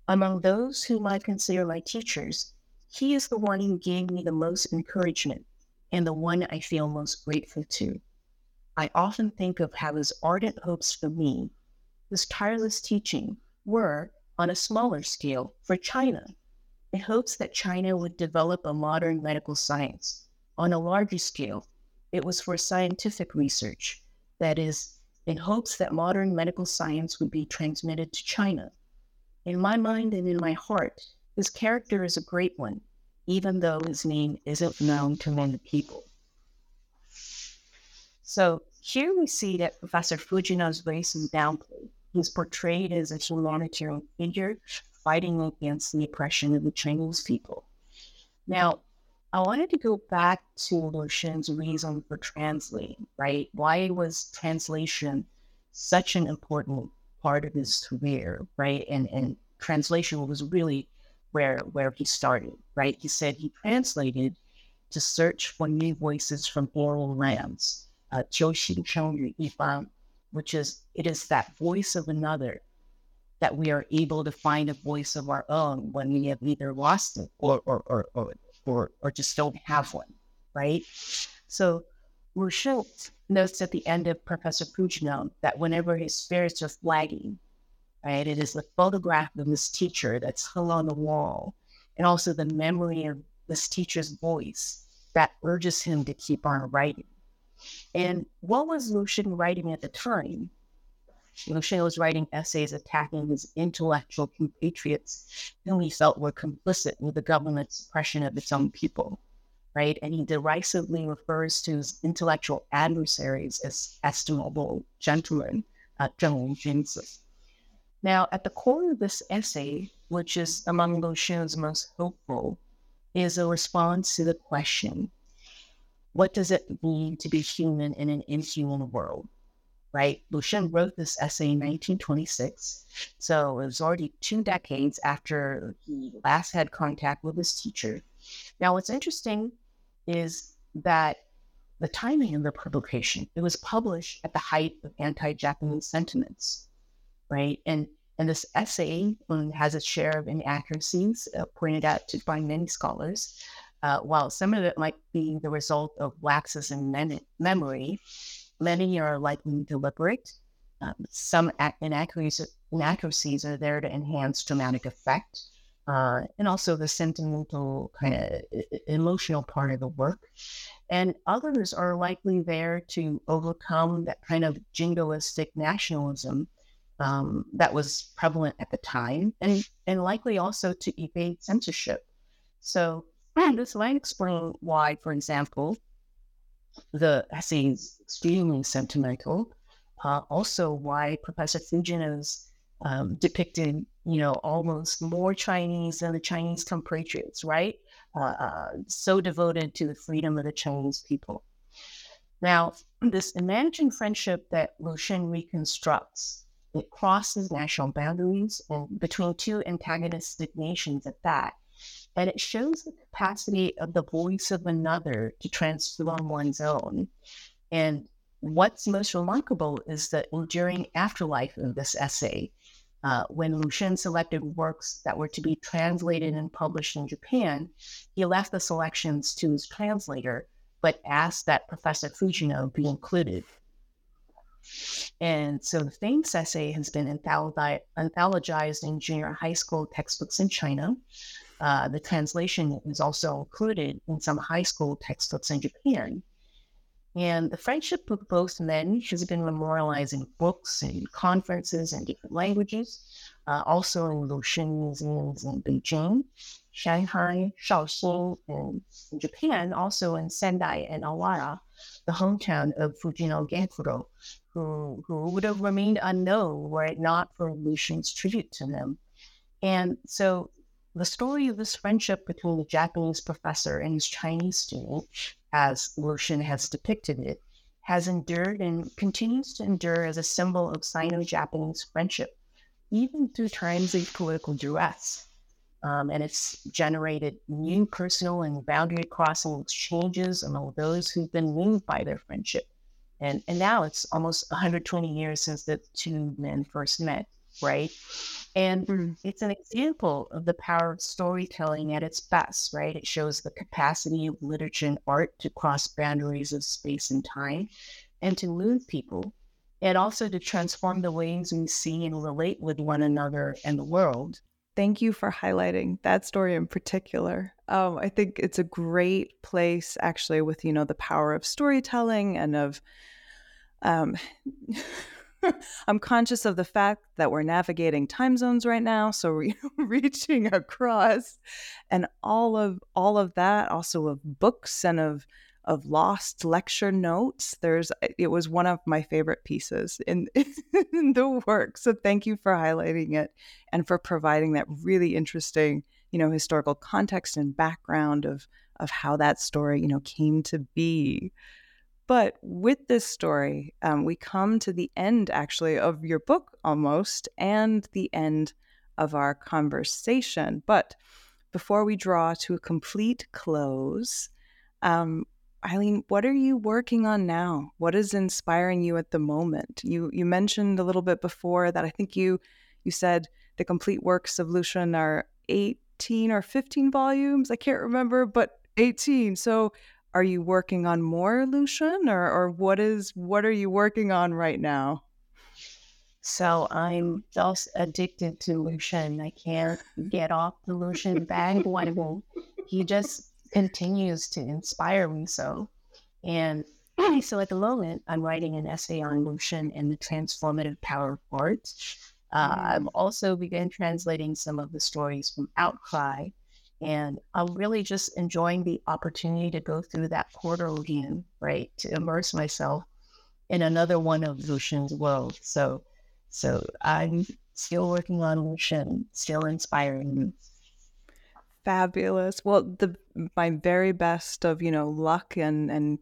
S3: Among those whom I consider my teachers, he is the one who gave me the most encouragement and the one I feel most grateful to. I often think of how his ardent hopes for me, his tireless teaching, were, on a smaller scale for China in hopes that China would develop a modern medical science. On a larger scale, it was for scientific research, that is, in hopes that modern medical science would be transmitted to China. In my mind and in my heart, his character is a great one, even though his name isn't known to many people. So here we see that Professor Fujino's race is downplayed He's portrayed as a humanitarian figure fighting against the oppression of the Chinese people. Now, I wanted to go back to Lu Xun's reason for translating, right? Why was translation such an important part of his career, right? And and translation was really where where he started, right? He said he translated to search for new voices from oral lands uh, Joshin which is it is that voice of another that we are able to find a voice of our own when we have either lost it or or or or or, or just don't have one, right? So Rushult notes at the end of Professor Fujino that whenever his spirits are flagging, right, it is the photograph of this teacher that's hung on the wall, and also the memory of this teacher's voice that urges him to keep on writing. And what was Lu Xun writing at the time? Lu Xun was writing essays attacking his intellectual compatriots whom he felt were complicit with the government's suppression of its own people right? And he derisively refers to his intellectual adversaries as estimable gentlemen, uh, gentlemen geniuses. Now, at the core of this essay, which is among Lu Xun's most hopeful, is a response to the question what does it mean to be human in an inhuman world? Right? Lu Xun wrote this essay in 1926. So it was already two decades after he last had contact with his teacher. Now, what's interesting is that the timing of the publication, it was published at the height of anti-Japanese sentiments, right? And and this essay um, has its share of inaccuracies uh, pointed out to by many scholars. Uh, while some of it might be the result of lapses in memory, many are likely deliberate. Um, some inaccuracies, inaccuracies are there to enhance dramatic effect uh, and also the sentimental kind of emotional part of the work. And others are likely there to overcome that kind of jingoistic nationalism um, that was prevalent at the time, and, and likely also to evade censorship. So, this might explain why, for example, the essay is extremely sentimental. Uh, also, why Professor Fujino's um, depicted, you know, almost more Chinese than the Chinese compatriots, right? Uh, uh, so devoted to the freedom of the Chinese people. Now, this imagined friendship that Lu Xun reconstructs, it crosses national boundaries and between two antagonistic nations at that. And it shows the capacity of the voice of another to transform one's own. And what's most remarkable is the enduring afterlife of this essay uh, when Lu Xun selected works that were to be translated and published in Japan, he left the selections to his translator, but asked that Professor Fujino be included. And so the famous essay has been anthologized in junior high school textbooks in China. Uh, the translation is also included in some high school textbooks in Japan. And the friendship of both men has been memorialized in books and conferences in different languages, uh, also in Lu Xun museums in Beijing, Shanghai, Shaoxing, and in Japan, also in Sendai and Awara, the hometown of Fujino Genkuro, who, who would have remained unknown were it not for Lu Xun's tribute to them. And so the story of this friendship between the Japanese professor and his Chinese student as Lu Xun has depicted it, has endured and continues to endure as a symbol of Sino Japanese friendship, even through times of political duress. Um, and it's generated new personal and boundary crossing exchanges among those who've been moved by their friendship. And, and now it's almost 120 years since the two men first met right? And mm. it's an example of the power of storytelling at its best, right? It shows the capacity of literature and art to cross boundaries of space and time and to move people, and also to transform the ways we see and relate with one another and the world.
S2: Thank you for highlighting that story in particular. Um, I think it's a great place, actually, with you know the power of storytelling and of um, I'm conscious of the fact that we're navigating time zones right now, so we're reaching across, and all of all of that, also of books and of of lost lecture notes. There's uh, it was one of my favorite pieces in, in the work. So thank you for highlighting it and for providing that really interesting, you know, historical context and background of of how that story, you know, came to be. But with this story, um, we come to the end actually of your book almost and the end of our conversation. But before we draw to a complete close, um, Eileen, what are you working on now? What is inspiring you at the moment? You you mentioned a little bit before that I think you you said the complete works of Lu Xun are 18 or 15 volumes. I can't remember, but 18. So are you working on more Lu Xun or, or what is what are you working on right now?
S3: So I'm just addicted to Lu Xun I can't get off the Lu Xun bandwagon. He just continues to inspire me so. And so at the moment, I'm writing an essay on Lu Xun and the transformative power of art. Uh, I've mm. also begun translating some of the stories from Outcry, and I'm really just enjoying the opportunity to go through that portal again, right? To immerse myself in another one of Lu Xun's worlds. So, so I'm still working on Lu Xun, still inspiring me.
S2: Fabulous. Well, the my very best of you know luck and and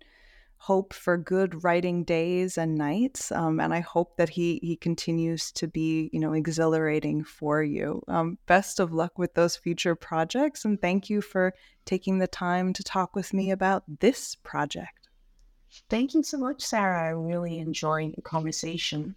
S2: hope for good writing days and nights. Um, and I hope that he he continues to be, you know, exhilarating for you. Um, best of luck with those future projects, and thank you for taking the time to talk with me about this project.
S3: Thank you so much, Sarah. I really enjoyed the conversation.